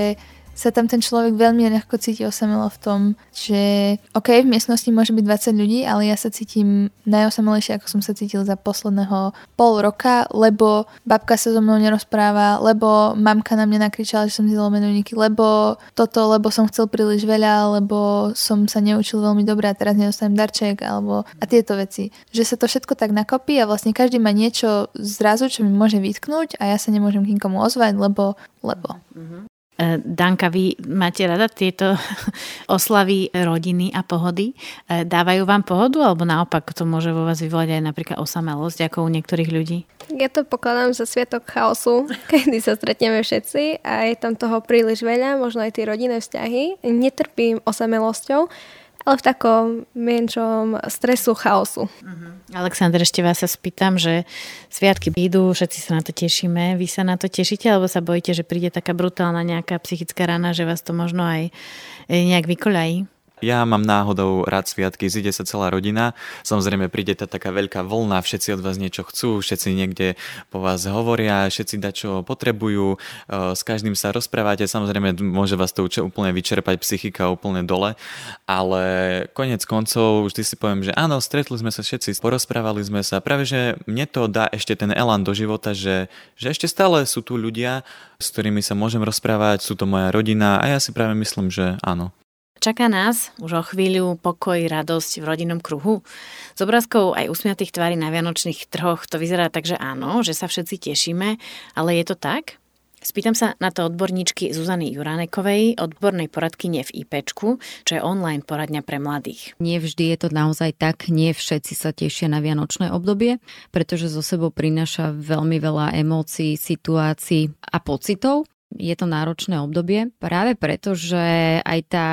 sa tam ten človek veľmi ľahko cíti osamelo v tom, že OK, v miestnosti môže byť 20 ľudí, ale ja sa cítim najosamelejšie, ako som sa cítil za posledného pol roka, lebo babka sa so mnou nerozpráva, lebo mamka na mňa nakričala, že som zjedol menujníky, lebo toto, lebo som chcel príliš veľa, lebo som sa neučil veľmi dobre a teraz nedostanem darček, alebo a tieto veci. Že sa to všetko tak nakopí a vlastne každý má niečo zrazu, čo mi môže vytknúť a ja sa nemôžem k nikomu ozvať, lebo, lebo. E, Danka, vy máte rada tieto oslavy rodiny a pohody? E, dávajú vám pohodu, alebo naopak to môže vo vás vyvolať aj napríklad osamelosť, ako u niektorých ľudí? Ja to pokladám za sviatok chaosu, kedy sa stretneme všetci a je tam toho príliš veľa, možno aj tie rodinné vzťahy. Netrpím osamelosťou, ale v takom menšom stresu, chaosu. Uh-huh. Alexander, ešte vás sa spýtam, že sviatky idú, všetci sa na to tešíme. Vy sa na to tešíte, alebo sa bojíte, že príde taká brutálna nejaká psychická rana, že vás to možno aj eh, nejak vykoľají? Ja mám náhodou rád sviatky, zide sa celá rodina. Samozrejme príde tá taká veľká vlna, všetci od vás niečo chcú, všetci niekde po vás hovoria, všetci da čo potrebujú, e, s každým sa rozprávate, samozrejme môže vás to úplne vyčerpať psychika úplne dole, ale konec koncov vždy si poviem, že áno, stretli sme sa všetci, porozprávali sme sa, práve že mne to dá ešte ten elán do života, že, že ešte stále sú tu ľudia, s ktorými sa môžem rozprávať, sú to moja rodina a ja si práve myslím, že áno. Čaká nás už o chvíľu pokoj, radosť v rodinnom kruhu. S obrázkou aj usmiatých tvári na vianočných trhoch to vyzerá tak, že áno, že sa všetci tešíme, ale je to tak? Spýtam sa na to odborníčky Zuzany Juránekovej, odbornej poradkyne v IPčku, čo je online poradňa pre mladých. Nie vždy je to naozaj tak, nie všetci sa tešia na vianočné obdobie, pretože zo sebou prináša veľmi veľa emócií, situácií a pocitov je to náročné obdobie práve preto, že aj tá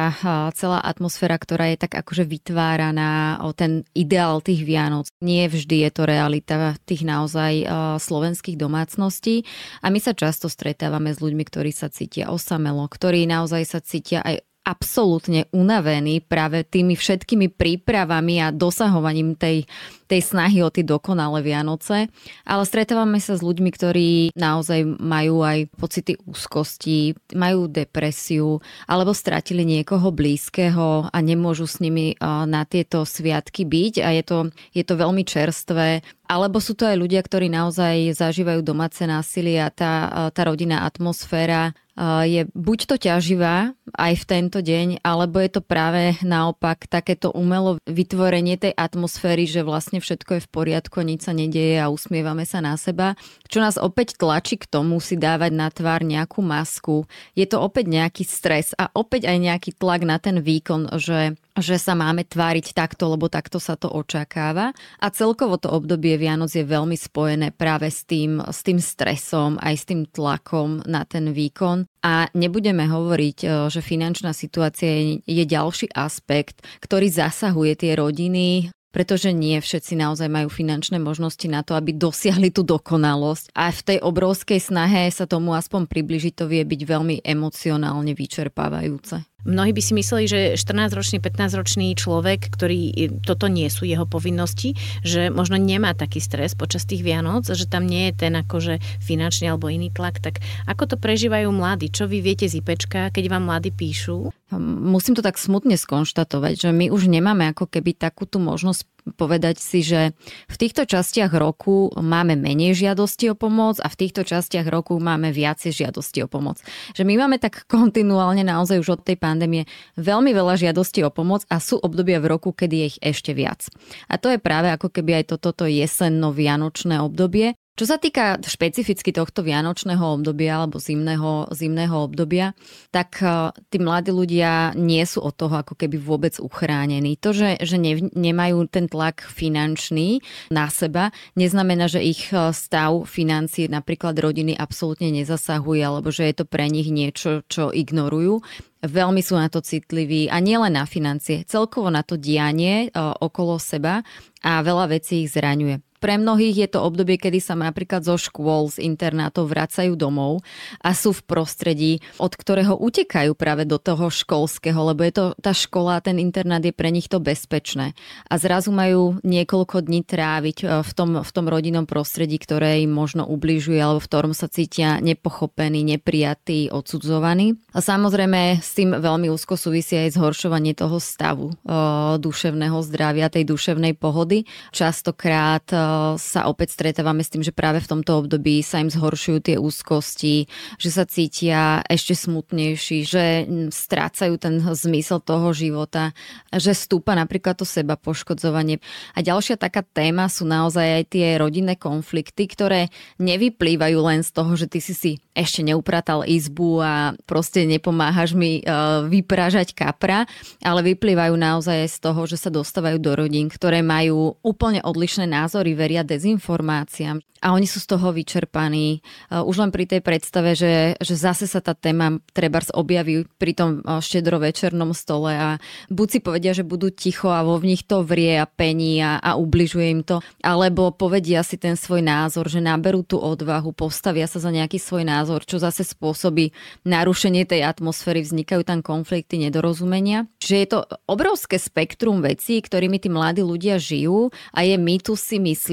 celá atmosféra, ktorá je tak akože vytváraná o ten ideál tých Vianoc, nie vždy je to realita tých naozaj slovenských domácností. A my sa často stretávame s ľuďmi, ktorí sa cítia osamelo, ktorí naozaj sa cítia aj absolútne unavení práve tými všetkými prípravami a dosahovaním tej, tej snahy o tie dokonalé Vianoce. Ale stretávame sa s ľuďmi, ktorí naozaj majú aj pocity úzkosti, majú depresiu alebo stratili niekoho blízkeho a nemôžu s nimi na tieto sviatky byť a je to, je to veľmi čerstvé. Alebo sú to aj ľudia, ktorí naozaj zažívajú domáce násilie a tá, tá rodinná atmosféra je buď to ťaživá aj v tento deň, alebo je to práve naopak takéto umelo vytvorenie tej atmosféry, že vlastne všetko je v poriadku, nič sa nedieje a usmievame sa na seba, čo nás opäť tlačí k tomu si dávať na tvár nejakú masku. Je to opäť nejaký stres a opäť aj nejaký tlak na ten výkon, že že sa máme tváriť takto, lebo takto sa to očakáva. A celkovo to obdobie Vianoc je veľmi spojené práve s tým, s tým stresom, aj s tým tlakom na ten výkon. A nebudeme hovoriť, e, že finančná situácia je ďalší aspekt, ktorý zasahuje tie rodiny, pretože nie všetci naozaj majú finančné možnosti na to, aby dosiahli tú dokonalosť. A v tej obrovskej snahe sa tomu aspoň približiť, to vie byť veľmi emocionálne vyčerpávajúce. Mnohí by si mysleli, že 14-ročný, 15-ročný človek, ktorý toto nie sú jeho povinnosti, že možno nemá taký stres počas tých Vianoc, že tam nie je ten akože finančný alebo iný tlak. Tak ako to prežívajú mladí? Čo vy viete z IPčka, keď vám mladí píšu? Musím to tak smutne skonštatovať, že my už nemáme ako keby takúto možnosť povedať si, že v týchto častiach roku máme menej žiadosti o pomoc a v týchto častiach roku máme viacej žiadosti o pomoc. Že my máme tak kontinuálne naozaj už od tej pandémie veľmi veľa žiadostí o pomoc a sú obdobia v roku, kedy je ich ešte viac. A to je práve ako keby aj toto jesenno-vianočné obdobie, čo sa týka špecificky tohto vianočného obdobia alebo zimného, zimného obdobia, tak e, tí mladí ľudia nie sú od toho ako keby vôbec uchránení. To, že, že ne, nemajú ten tlak finančný na seba, neznamená, že ich e, stav financie napríklad rodiny absolútne nezasahuje alebo že je to pre nich niečo, čo ignorujú veľmi sú na to citliví a nielen na financie, celkovo na to dianie e, okolo seba a veľa vecí ich zraňuje. Pre mnohých je to obdobie, kedy sa napríklad zo škôl, z internátov vracajú domov a sú v prostredí, od ktorého utekajú práve do toho školského, lebo je to tá škola, ten internát je pre nich to bezpečné. A zrazu majú niekoľko dní tráviť e, v tom, v tom rodinnom prostredí, ktoré im možno ubližuje alebo v ktorom sa cítia nepochopení, neprijatí, odsudzovaní. A samozrejme s tým veľmi úzko súvisí aj zhoršovanie toho stavu e, duševného zdravia, tej duševnej pohody. Častokrát e, sa opäť stretávame s tým, že práve v tomto období sa im zhoršujú tie úzkosti, že sa cítia ešte smutnejší, že strácajú ten zmysel toho života, že stúpa napríklad to seba poškodzovanie. A ďalšia taká téma sú naozaj aj tie rodinné konflikty, ktoré nevyplývajú len z toho, že ty si si ešte neupratal izbu a proste nepomáhaš mi e, vyprážať kapra, ale vyplývajú naozaj aj z toho, že sa dostávajú do rodín, ktoré majú úplne odlišné názory, veria dezinformáciám a oni sú z toho vyčerpaní. Uh, už len pri tej predstave, že, že zase sa tá téma treba objaví pri tom uh, štedrovečernom stole a buď si povedia, že budú ticho a vo v nich to vrie a pení a, a ubližuje im to, alebo povedia si ten svoj názor, že naberú tú odvahu, postavia sa za nejaký svoj názor, čo zase spôsobí narušenie tej atmosféry, vznikajú tam konflikty, nedorozumenia. Čiže je to obrovské spektrum vecí, ktorými tí mladí ľudia žijú a je mýtus si myslieť,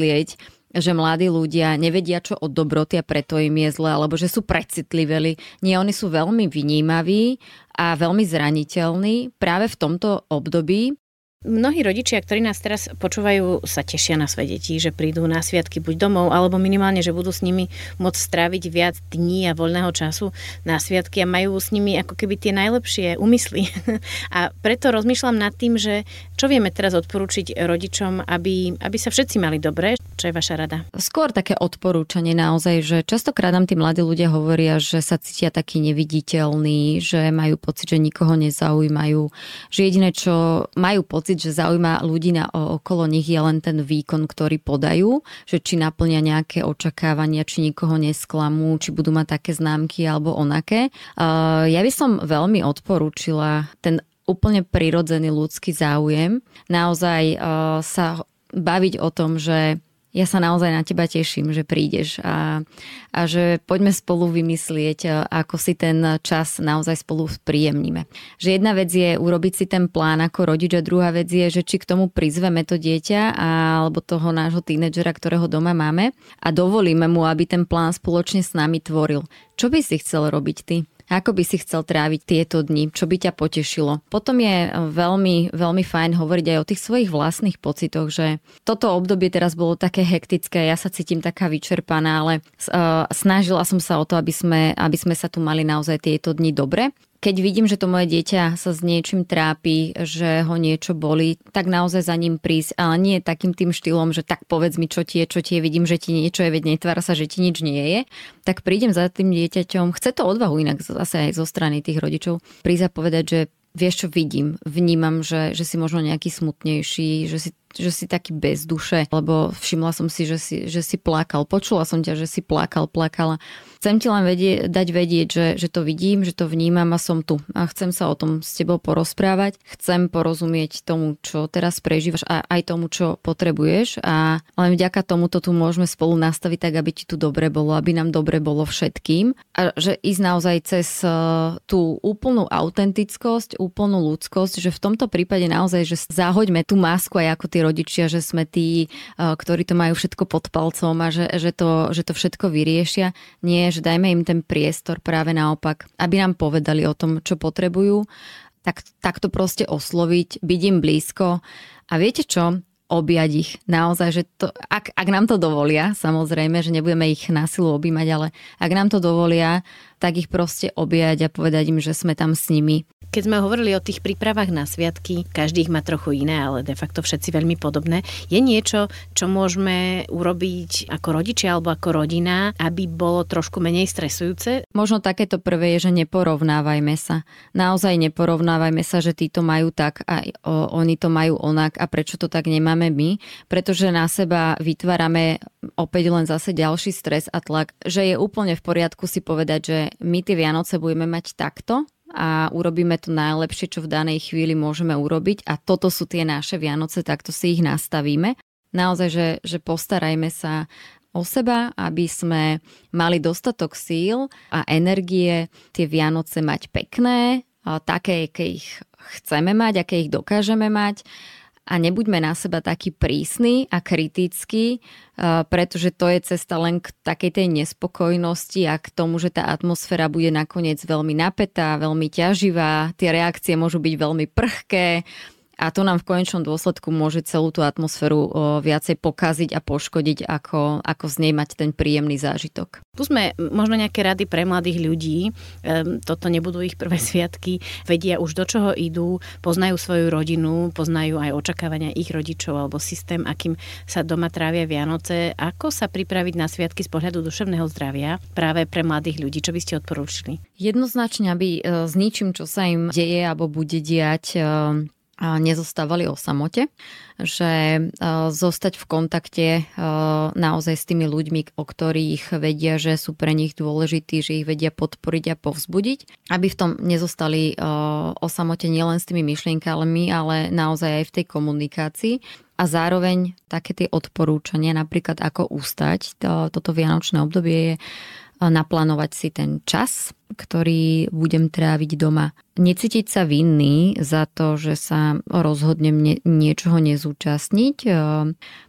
že mladí ľudia nevedia, čo od dobroty a preto im je zle, alebo že sú precitliveli. Nie, oni sú veľmi vnímaví a veľmi zraniteľní práve v tomto období Mnohí rodičia, ktorí nás teraz počúvajú, sa tešia na svoje deti, že prídu na sviatky buď domov, alebo minimálne, že budú s nimi môcť stráviť viac dní a voľného času na sviatky a majú s nimi ako keby tie najlepšie úmysly. a preto rozmýšľam nad tým, že čo vieme teraz odporúčiť rodičom, aby, aby sa všetci mali dobre. Čo je vaša rada? Skôr také odporúčanie naozaj, že častokrát nám tí mladí ľudia hovoria, že sa cítia takí neviditeľní, že majú pocit, že nikoho nezaujímajú, že jediné, čo majú pocit, pocit, že zaujíma ľudí na, okolo nich je len ten výkon, ktorý podajú, že či naplnia nejaké očakávania, či nikoho nesklamú, či budú mať také známky alebo onaké. Ja by som veľmi odporúčila ten úplne prirodzený ľudský záujem. Naozaj sa baviť o tom, že ja sa naozaj na teba teším, že prídeš a, a že poďme spolu vymyslieť, ako si ten čas naozaj spolu príjemníme. Že jedna vec je urobiť si ten plán ako rodič a druhá vec je, že či k tomu prizveme to dieťa alebo toho nášho tínedžera, ktorého doma máme a dovolíme mu, aby ten plán spoločne s nami tvoril. Čo by si chcel robiť ty? Ako by si chcel tráviť tieto dni? Čo by ťa potešilo? Potom je veľmi, veľmi fajn hovoriť aj o tých svojich vlastných pocitoch, že toto obdobie teraz bolo také hektické, ja sa cítim taká vyčerpaná, ale uh, snažila som sa o to, aby sme, aby sme sa tu mali naozaj tieto dni dobre keď vidím, že to moje dieťa sa s niečím trápi, že ho niečo boli, tak naozaj za ním prísť, ale nie takým tým štýlom, že tak povedz mi, čo ti je, čo ti je, vidím, že ti niečo je, veď netvára sa, že ti nič nie je, tak prídem za tým dieťaťom, chce to odvahu inak zase aj zo strany tých rodičov, prísť a povedať, že vieš čo vidím, vnímam, že, že si možno nejaký smutnejší, že si že si taký bez duše, lebo všimla som si, že si, že si plakal. Počula som ťa, že si plakal, plakala. Chcem ti len vedie, dať vedieť, že, že to vidím, že to vnímam a som tu. A chcem sa o tom s tebou porozprávať. Chcem porozumieť tomu, čo teraz prežívaš a aj tomu, čo potrebuješ. A len vďaka tomu to tu môžeme spolu nastaviť tak, aby ti tu dobre bolo, aby nám dobre bolo všetkým. A že ísť naozaj cez e, tú úplnú autentickosť, úplnú ľudskosť, že v tomto prípade naozaj, že zahoďme tú masku aj ako tie rodičia, že sme tí, ktorí to majú všetko pod palcom a že, že, to, že to všetko vyriešia. Nie, že dajme im ten priestor práve naopak, aby nám povedali o tom, čo potrebujú, tak, tak to proste osloviť, byť im blízko. A viete čo? objať ich. Naozaj, že to, ak, ak nám to dovolia, samozrejme, že nebudeme ich na silu objímať, ale ak nám to dovolia, tak ich proste objať a povedať im, že sme tam s nimi. Keď sme hovorili o tých prípravách na sviatky, každý ich má trochu iné, ale de facto všetci veľmi podobné. Je niečo, čo môžeme urobiť ako rodičia alebo ako rodina, aby bolo trošku menej stresujúce? Možno takéto prvé je, že neporovnávajme sa. Naozaj neporovnávajme sa, že títo majú tak a oni to majú onak a prečo to tak nemáme my, pretože na seba vytvárame opäť len zase ďalší stres a tlak, že je úplne v poriadku si povedať, že my tie Vianoce budeme mať takto a urobíme to najlepšie, čo v danej chvíli môžeme urobiť a toto sú tie naše Vianoce, takto si ich nastavíme. Naozaj, že, že postarajme sa o seba, aby sme mali dostatok síl a energie tie Vianoce mať pekné, také, aké ich chceme mať, aké ich dokážeme mať a nebuďme na seba taký prísny a kritický, pretože to je cesta len k takej tej nespokojnosti a k tomu, že tá atmosféra bude nakoniec veľmi napätá, veľmi ťaživá, tie reakcie môžu byť veľmi prhké, a to nám v konečnom dôsledku môže celú tú atmosféru viacej pokaziť a poškodiť, ako, ako z nej mať ten príjemný zážitok. Tu sme možno nejaké rady pre mladých ľudí. Toto nebudú ich prvé sviatky. Vedia už do čoho idú, poznajú svoju rodinu, poznajú aj očakávania ich rodičov alebo systém, akým sa doma trávia Vianoce. Ako sa pripraviť na sviatky z pohľadu duševného zdravia práve pre mladých ľudí? Čo by ste odporúčili? Jednoznačne, aby e, s ničím, čo sa im deje alebo bude diať, nezostávali o samote, že e, zostať v kontakte e, naozaj s tými ľuďmi, o ktorých vedia, že sú pre nich dôležití, že ich vedia podporiť a povzbudiť, aby v tom nezostali e, o samote nielen s tými myšlienkami, ale naozaj aj v tej komunikácii. A zároveň také tie odporúčania, napríklad ako ustať to, toto vianočné obdobie je naplánovať si ten čas, ktorý budem tráviť doma. Necítiť sa vinný za to, že sa rozhodnem nie, niečoho nezúčastniť,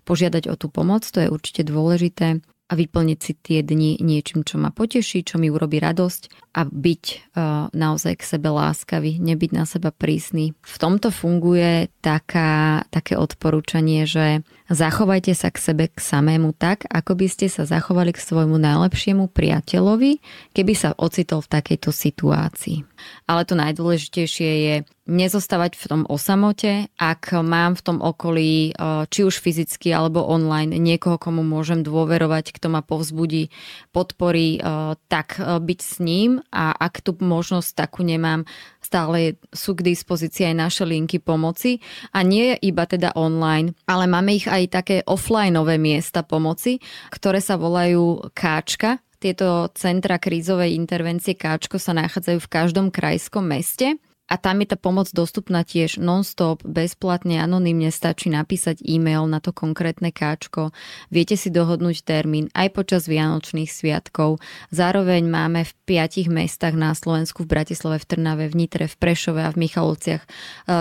požiadať o tú pomoc, to je určite dôležité a vyplniť si tie dni niečím, čo ma poteší, čo mi urobí radosť a byť uh, naozaj k sebe láskavý, nebyť na seba prísny. V tomto funguje taká, také odporúčanie, že zachovajte sa k sebe k samému tak, ako by ste sa zachovali k svojmu najlepšiemu priateľovi, keby sa ocitol v takejto situácii. Ale to najdôležitejšie je nezostávať v tom osamote, ak mám v tom okolí, či už fyzicky alebo online, niekoho, komu môžem dôverovať, kto ma povzbudí, podporí, tak byť s ním a ak tu možnosť takú nemám, stále sú k dispozícii aj naše linky pomoci a nie iba teda online, ale máme ich aj také offlineové miesta pomoci, ktoré sa volajú Káčka, tieto centra krízovej intervencie Káčko sa nachádzajú v každom krajskom meste a tam je tá pomoc dostupná tiež non-stop, bezplatne, anonymne, stačí napísať e-mail na to konkrétne káčko. Viete si dohodnúť termín aj počas Vianočných sviatkov. Zároveň máme v piatich mestách na Slovensku, v Bratislave, v Trnave, v Nitre, v Prešove a v Michalovciach e,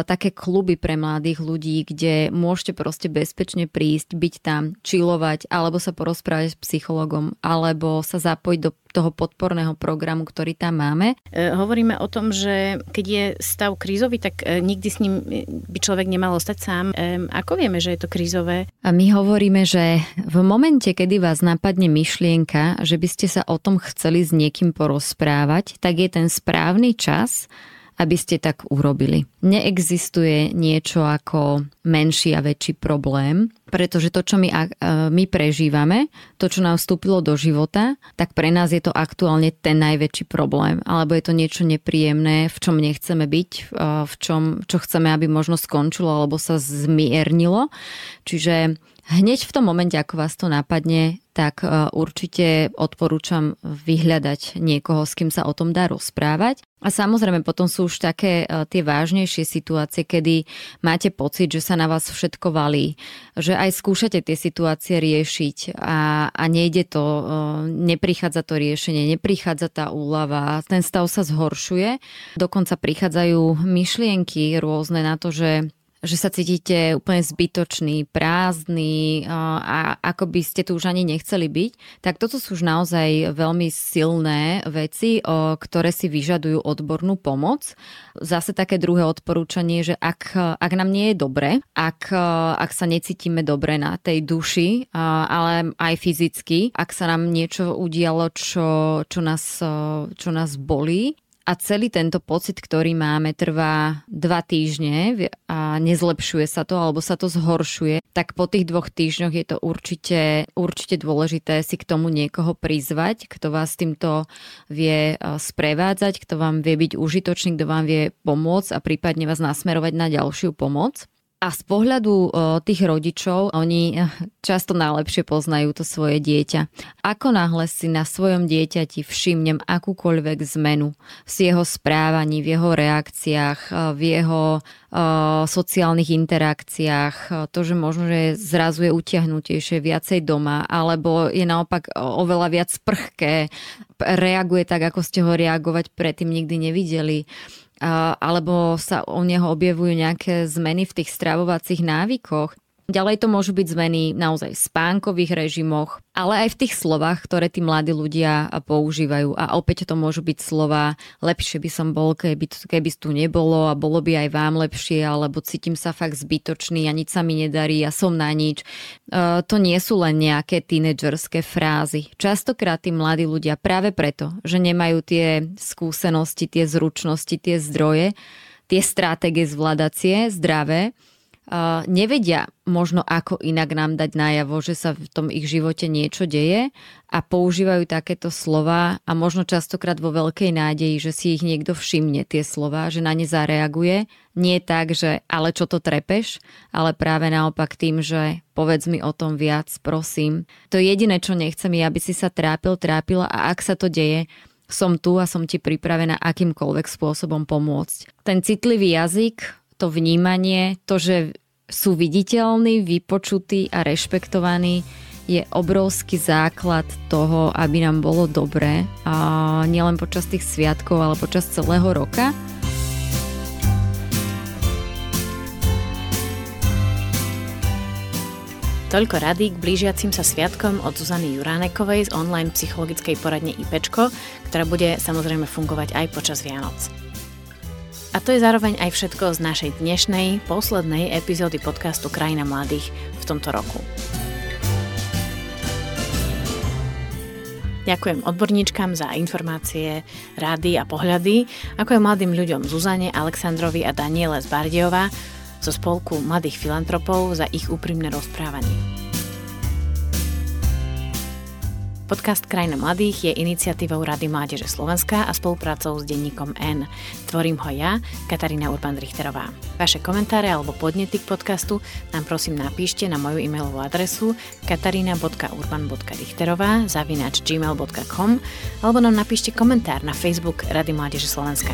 také kluby pre mladých ľudí, kde môžete proste bezpečne prísť, byť tam, čilovať, alebo sa porozprávať s psychologom, alebo sa zapojiť do toho podporného programu, ktorý tam máme. E, hovoríme o tom, že keď je stav krízový, tak e, nikdy s ním by človek nemal ostať sám. E, ako vieme, že je to krízové? A my hovoríme, že v momente, kedy vás napadne myšlienka, že by ste sa o tom chceli s niekým porozprávať, tak je ten správny čas, aby ste tak urobili. Neexistuje niečo ako menší a väčší problém, pretože to, čo my, my prežívame, to, čo nám vstúpilo do života, tak pre nás je to aktuálne ten najväčší problém. Alebo je to niečo nepríjemné, v čom nechceme byť, v čom, čo chceme, aby možno skončilo alebo sa zmiernilo. Čiže Hneď v tom momente, ako vás to napadne, tak e, určite odporúčam vyhľadať niekoho, s kým sa o tom dá rozprávať. A samozrejme potom sú už také e, tie vážnejšie situácie, kedy máte pocit, že sa na vás všetko valí, že aj skúšate tie situácie riešiť a, a nejde to, e, neprichádza to riešenie, neprichádza tá úlava, ten stav sa zhoršuje. Dokonca prichádzajú myšlienky rôzne na to, že že sa cítite úplne zbytočný, prázdny a ako by ste tu už ani nechceli byť, tak toto sú už naozaj veľmi silné veci, ktoré si vyžadujú odbornú pomoc. Zase také druhé odporúčanie, že ak, ak nám nie je dobre, ak, ak sa necítime dobre na tej duši, ale aj fyzicky, ak sa nám niečo udialo, čo, čo, nás, čo nás bolí, a celý tento pocit, ktorý máme, trvá dva týždne a nezlepšuje sa to alebo sa to zhoršuje, tak po tých dvoch týždňoch je to určite, určite dôležité si k tomu niekoho prizvať, kto vás týmto vie sprevádzať, kto vám vie byť užitočný, kto vám vie pomôcť a prípadne vás nasmerovať na ďalšiu pomoc. A z pohľadu tých rodičov, oni eh, často najlepšie poznajú to svoje dieťa. Ako náhle si na svojom dieťati všimnem akúkoľvek zmenu v jeho správaní, v jeho reakciách, eh, v jeho uh, sociálnych interakciách, to, že možno, že zrazu je utiahnutejšie, viacej doma, alebo je naopak oveľa viac prchké, reaguje tak, ako ste ho reagovať predtým nikdy nevideli alebo sa u neho objavujú nejaké zmeny v tých stravovacích návykoch. Ďalej to môžu byť zmeny naozaj v spánkových režimoch, ale aj v tých slovách, ktoré tí mladí ľudia používajú. A opäť to môžu byť slova lepšie by som bol, keby, keby tu nebolo a bolo by aj vám lepšie, alebo cítim sa fakt zbytočný a nič sa mi nedarí a som na nič. E, to nie sú len nejaké tínedžerské frázy. Častokrát tí mladí ľudia práve preto, že nemajú tie skúsenosti, tie zručnosti, tie zdroje, tie stratégie zvládacie, zdravé, nevedia možno ako inak nám dať najavo, že sa v tom ich živote niečo deje a používajú takéto slova a možno častokrát vo veľkej nádeji, že si ich niekto všimne tie slova, že na ne zareaguje. Nie tak, že ale čo to trepeš, ale práve naopak tým, že povedz mi o tom viac, prosím. To jediné, čo nechcem je, aby si sa trápil, trápila a ak sa to deje, som tu a som ti pripravená akýmkoľvek spôsobom pomôcť. Ten citlivý jazyk, to vnímanie, to, že sú viditeľní, vypočutí a rešpektovaní, je obrovský základ toho, aby nám bolo dobré a nielen počas tých sviatkov, ale počas celého roka. Toľko rady k blížiacim sa sviatkom od Zuzany Juránekovej z online psychologickej poradne IPčko, ktorá bude samozrejme fungovať aj počas Vianoc. A to je zároveň aj všetko z našej dnešnej, poslednej epizódy podcastu Krajina mladých v tomto roku. Ďakujem odborníčkam za informácie, rady a pohľady, ako aj mladým ľuďom Zuzane, Aleksandrovi a Daniele z Bardiova zo spolku mladých filantropov za ich úprimné rozprávanie. Podcast Krajina mladých je iniciatívou Rady Mládeže Slovenska a spoluprácou s denníkom N. Tvorím ho ja, Katarína Urban-Richterová. Vaše komentáre alebo podnety k podcastu nám prosím napíšte na moju e-mailovú adresu katarina.urban.richterová zavinač gmail.com alebo nám napíšte komentár na Facebook Rady Mládeže Slovenska.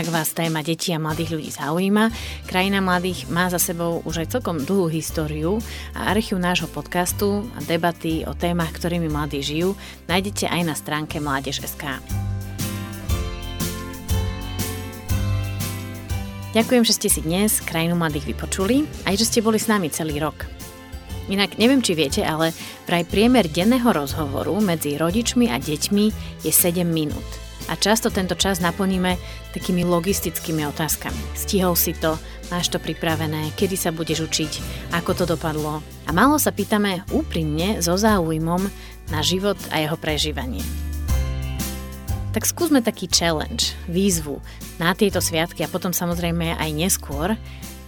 Ak vás téma detí a mladých ľudí zaujíma, Krajina mladých má za sebou už aj celkom dlhú históriu a archív nášho podcastu a debaty o témach, ktorými mladí žijú, nájdete aj na stránke mládež.sk. Ďakujem, že ste si dnes Krajinu mladých vypočuli, aj že ste boli s nami celý rok. Inak neviem, či viete, ale vraj priemer denného rozhovoru medzi rodičmi a deťmi je 7 minút a často tento čas naplníme takými logistickými otázkami. Stihol si to, máš to pripravené, kedy sa budeš učiť, ako to dopadlo. A málo sa pýtame úprimne so záujmom na život a jeho prežívanie. Tak skúsme taký challenge, výzvu na tieto sviatky a potom samozrejme aj neskôr.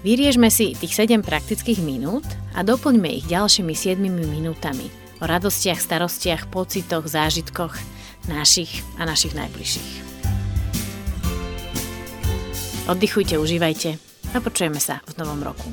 Vyriežme si tých 7 praktických minút a doplňme ich ďalšími 7 minútami o radostiach, starostiach, pocitoch, zážitkoch – našich a našich najbližších. Oddychujte, užívajte a počujeme sa v novom roku.